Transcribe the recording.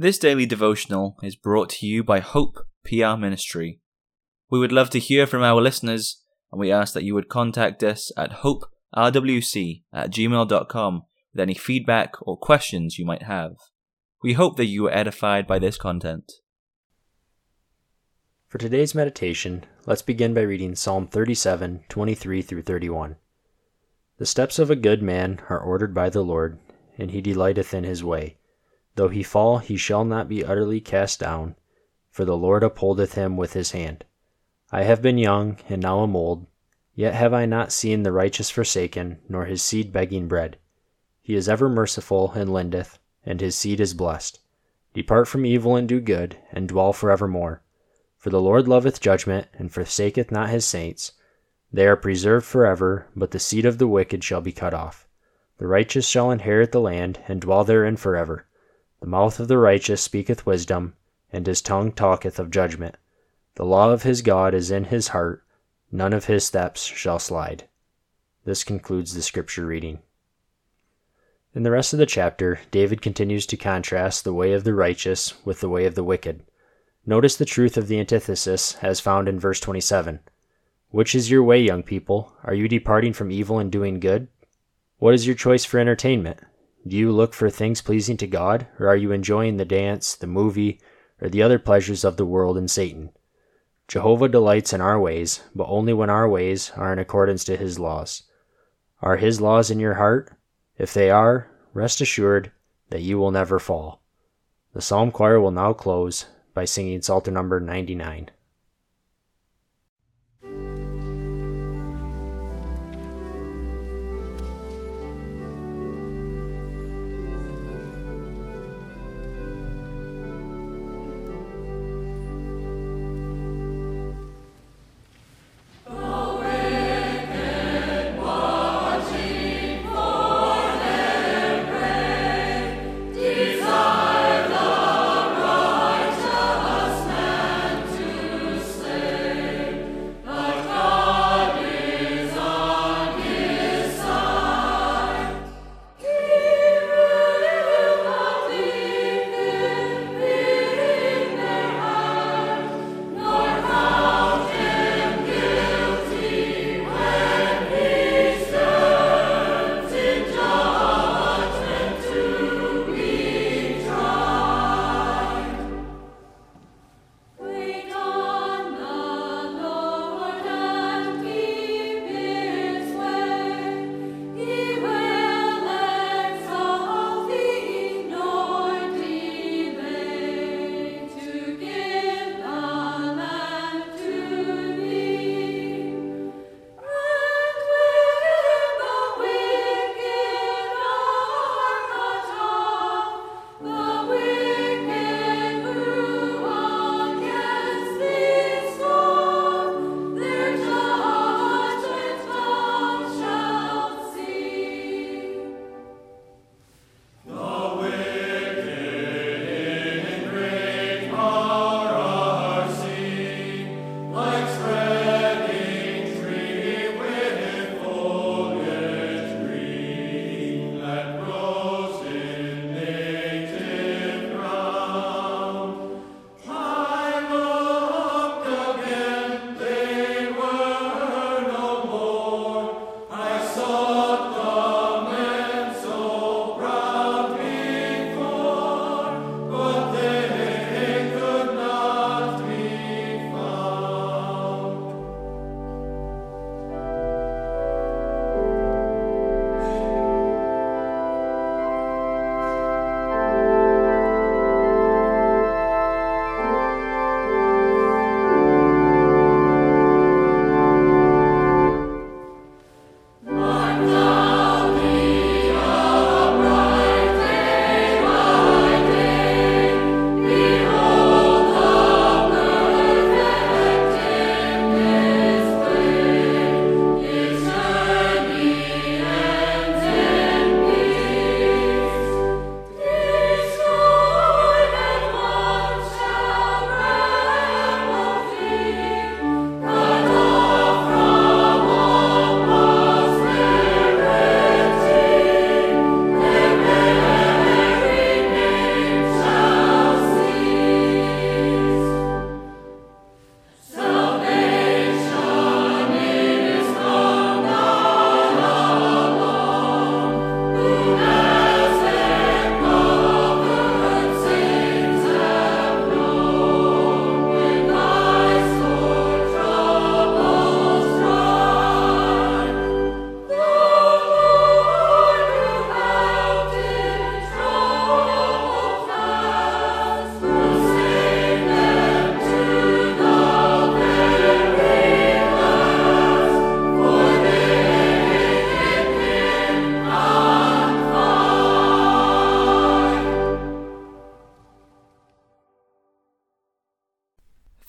This daily devotional is brought to you by Hope PR Ministry. We would love to hear from our listeners, and we ask that you would contact us at hoperwc at gmail.com with any feedback or questions you might have. We hope that you were edified by this content. For today's meditation, let's begin by reading Psalm 37, 23 through 31. The steps of a good man are ordered by the Lord, and he delighteth in his way. Though he fall, he shall not be utterly cast down, for the Lord upholdeth him with his hand. I have been young, and now am old, yet have I not seen the righteous forsaken, nor his seed begging bread. He is ever merciful, and lendeth, and his seed is blessed. Depart from evil and do good, and dwell for evermore. For the Lord loveth judgment, and forsaketh not his saints. They are preserved for ever, but the seed of the wicked shall be cut off. The righteous shall inherit the land, and dwell therein for ever. The mouth of the righteous speaketh wisdom, and his tongue talketh of judgment. The law of his God is in his heart, none of his steps shall slide. This concludes the scripture reading. In the rest of the chapter, David continues to contrast the way of the righteous with the way of the wicked. Notice the truth of the antithesis as found in verse 27. Which is your way, young people? Are you departing from evil and doing good? What is your choice for entertainment? Do you look for things pleasing to God, or are you enjoying the dance, the movie, or the other pleasures of the world and Satan? Jehovah delights in our ways, but only when our ways are in accordance to his laws. Are his laws in your heart? If they are, rest assured that you will never fall. The psalm choir will now close by singing Psalter number 99.